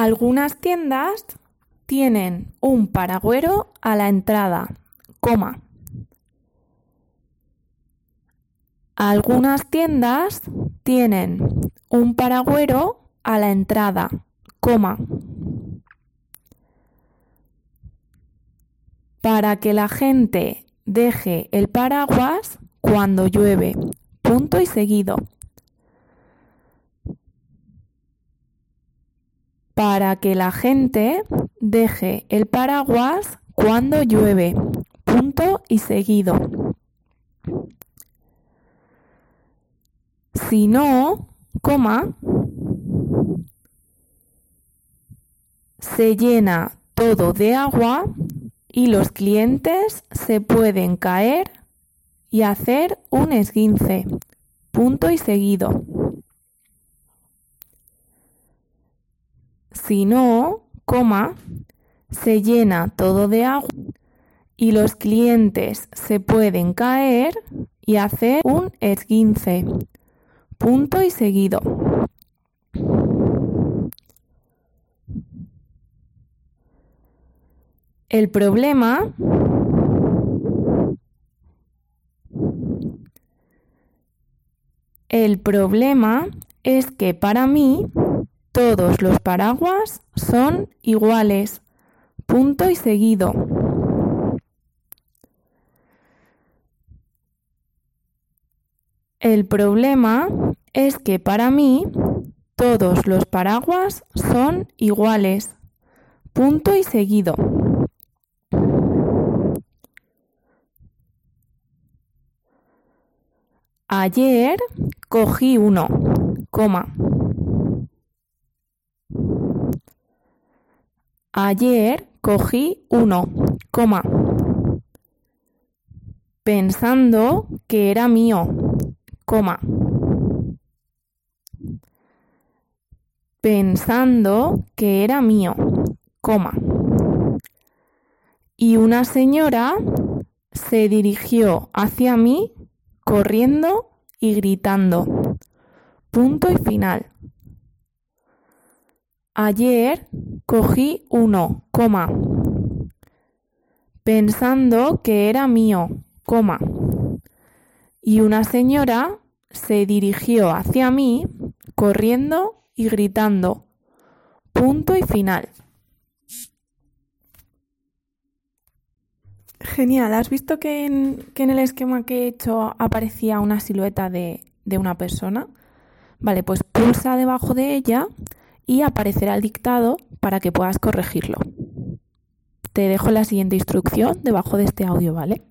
Algunas tiendas tienen un paragüero a la entrada, coma. Algunas tiendas tienen un paragüero a la entrada, coma. Para que la gente deje el paraguas cuando llueve, punto y seguido. Para que la gente deje el paraguas cuando llueve, punto y seguido. Si no, coma, se llena todo de agua y los clientes se pueden caer y hacer un esguince. Punto y seguido. Si no, coma, se llena todo de agua y los clientes se pueden caer y hacer un esguince. Punto y seguido. El problema El problema es que para mí todos los paraguas son iguales. Punto y seguido. El problema es que para mí todos los paraguas son iguales. Punto y seguido. Ayer cogí uno, coma. Ayer cogí uno, coma. Pensando que era mío, coma. Pensando que era mío, coma. Y una señora se dirigió hacia mí corriendo y gritando. Punto y final. Ayer cogí uno, coma, pensando que era mío, coma, y una señora se dirigió hacia mí corriendo y gritando. Punto y final. Genial, ¿has visto que en, el esquema que he hecho aparecía una silueta de, de una persona? Vale, pues pulsa debajo de ella y aparecerá el dictado para que puedas corregirlo. Te dejo la siguiente instrucción debajo de este audio, ¿vale?